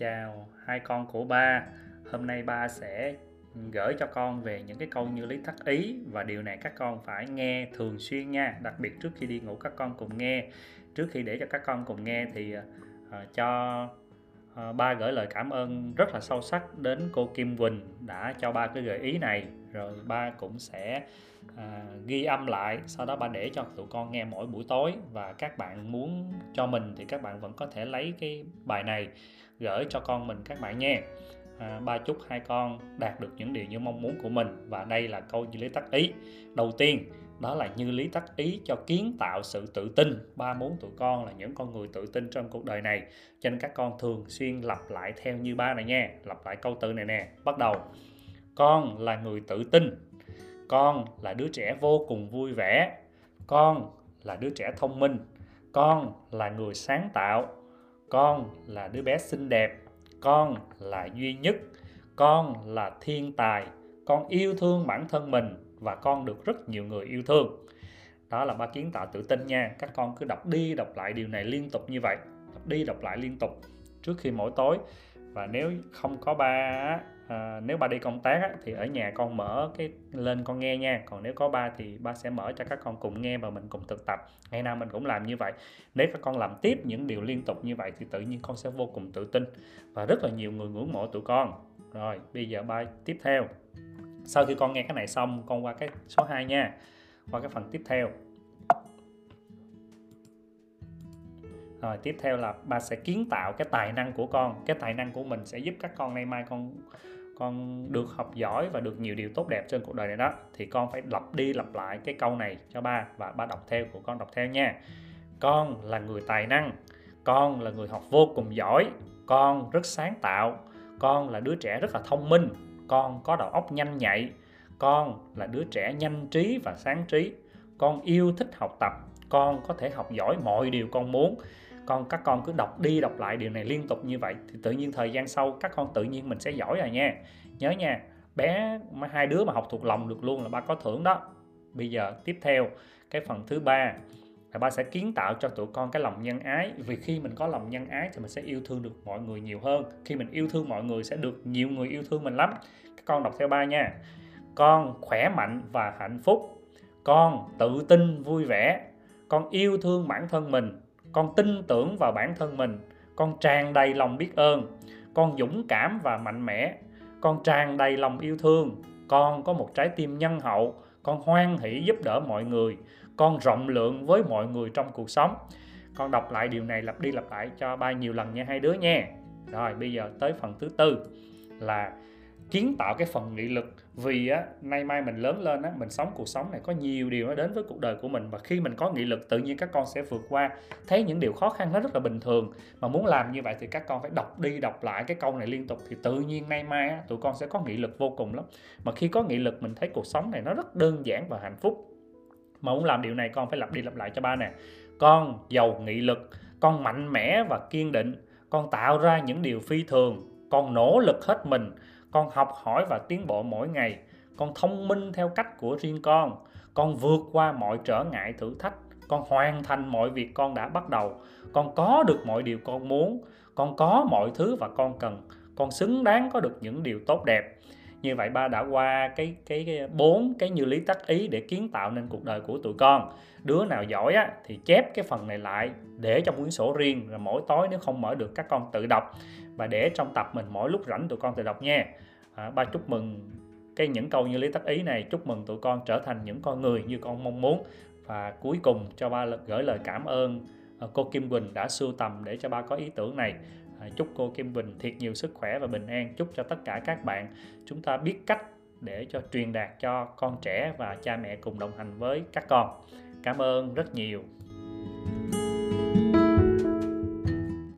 chào hai con của ba. Hôm nay ba sẽ gửi cho con về những cái câu như lý thắc ý và điều này các con phải nghe thường xuyên nha. Đặc biệt trước khi đi ngủ các con cùng nghe. Trước khi để cho các con cùng nghe thì uh, cho Ờ, ba gửi lời cảm ơn rất là sâu sắc đến cô Kim Quỳnh đã cho ba cái gợi ý này. Rồi ba cũng sẽ à, ghi âm lại sau đó ba để cho tụi con nghe mỗi buổi tối. Và các bạn muốn cho mình thì các bạn vẫn có thể lấy cái bài này gửi cho con mình các bạn nha. À, ba chúc hai con đạt được những điều như mong muốn của mình. Và đây là câu như lý tắc ý. Đầu tiên đó là như lý tắc ý cho kiến tạo sự tự tin. Ba muốn tụi con là những con người tự tin trong cuộc đời này. Cho nên các con thường xuyên lặp lại theo như ba này nha. Lặp lại câu từ này nè. Bắt đầu. Con là người tự tin. Con là đứa trẻ vô cùng vui vẻ. Con là đứa trẻ thông minh. Con là người sáng tạo. Con là đứa bé xinh đẹp. Con là duy nhất. Con là thiên tài con yêu thương bản thân mình và con được rất nhiều người yêu thương. Đó là ba kiến tạo tự tin nha. Các con cứ đọc đi đọc lại điều này liên tục như vậy. Đọc đi đọc lại liên tục trước khi mỗi tối. Và nếu không có ba à, nếu ba đi công tác á, thì ở nhà con mở cái lên con nghe nha. Còn nếu có ba thì ba sẽ mở cho các con cùng nghe và mình cùng thực tập. Ngày nào mình cũng làm như vậy. Nếu các con làm tiếp những điều liên tục như vậy thì tự nhiên con sẽ vô cùng tự tin và rất là nhiều người ngưỡng mộ tụi con. Rồi bây giờ ba tiếp theo sau khi con nghe cái này xong, con qua cái số 2 nha. Qua cái phần tiếp theo. Rồi, tiếp theo là ba sẽ kiến tạo cái tài năng của con. Cái tài năng của mình sẽ giúp các con nay mai con con được học giỏi và được nhiều điều tốt đẹp trên cuộc đời này đó. Thì con phải lặp đi lặp lại cái câu này cho ba và ba đọc theo, của con đọc theo nha. Con là người tài năng. Con là người học vô cùng giỏi. Con rất sáng tạo. Con là đứa trẻ rất là thông minh con có đầu óc nhanh nhạy, con là đứa trẻ nhanh trí và sáng trí. Con yêu thích học tập, con có thể học giỏi mọi điều con muốn. Con, các con cứ đọc đi đọc lại điều này liên tục như vậy thì tự nhiên thời gian sau các con tự nhiên mình sẽ giỏi rồi nha. Nhớ nha, bé mà hai đứa mà học thuộc lòng được luôn là ba có thưởng đó. Bây giờ tiếp theo, cái phần thứ ba là ba sẽ kiến tạo cho tụi con cái lòng nhân ái. Vì khi mình có lòng nhân ái thì mình sẽ yêu thương được mọi người nhiều hơn. Khi mình yêu thương mọi người sẽ được nhiều người yêu thương mình lắm. Các con đọc theo ba nha. Con khỏe mạnh và hạnh phúc. Con tự tin vui vẻ. Con yêu thương bản thân mình. Con tin tưởng vào bản thân mình. Con tràn đầy lòng biết ơn. Con dũng cảm và mạnh mẽ. Con tràn đầy lòng yêu thương. Con có một trái tim nhân hậu. Con hoan hỷ giúp đỡ mọi người con rộng lượng với mọi người trong cuộc sống. Con đọc lại điều này lặp đi lặp lại cho ba nhiều lần nha hai đứa nha. Rồi bây giờ tới phần thứ tư là kiến tạo cái phần nghị lực. Vì á nay mai mình lớn lên á mình sống cuộc sống này có nhiều điều nó đến với cuộc đời của mình. Và khi mình có nghị lực tự nhiên các con sẽ vượt qua. Thấy những điều khó khăn nó rất là bình thường. Mà muốn làm như vậy thì các con phải đọc đi đọc lại cái câu này liên tục. Thì tự nhiên nay mai á, tụi con sẽ có nghị lực vô cùng lắm. Mà khi có nghị lực mình thấy cuộc sống này nó rất đơn giản và hạnh phúc mà muốn làm điều này, con phải lặp đi lặp lại cho ba nè. Con giàu nghị lực, con mạnh mẽ và kiên định. Con tạo ra những điều phi thường, con nỗ lực hết mình. Con học hỏi và tiến bộ mỗi ngày. Con thông minh theo cách của riêng con. Con vượt qua mọi trở ngại thử thách. Con hoàn thành mọi việc con đã bắt đầu. Con có được mọi điều con muốn. Con có mọi thứ và con cần. Con xứng đáng có được những điều tốt đẹp như vậy ba đã qua cái cái bốn cái, cái như lý tắc ý để kiến tạo nên cuộc đời của tụi con. Đứa nào giỏi á, thì chép cái phần này lại để trong quyển sổ riêng rồi mỗi tối nếu không mở được các con tự đọc và để trong tập mình mỗi lúc rảnh tụi con tự đọc nha. À, ba chúc mừng cái những câu như lý tắc ý này chúc mừng tụi con trở thành những con người như con mong muốn. Và cuối cùng cho ba gửi lời cảm ơn ờ, cô Kim Quỳnh đã sưu tầm để cho ba có ý tưởng này. Ờ, chúc cô Kim Bình thiệt nhiều sức khỏe và bình an. Chúc cho tất cả các bạn. Chúng ta biết cách để cho truyền đạt cho con trẻ và cha mẹ cùng đồng hành với các con. Cảm ơn rất nhiều.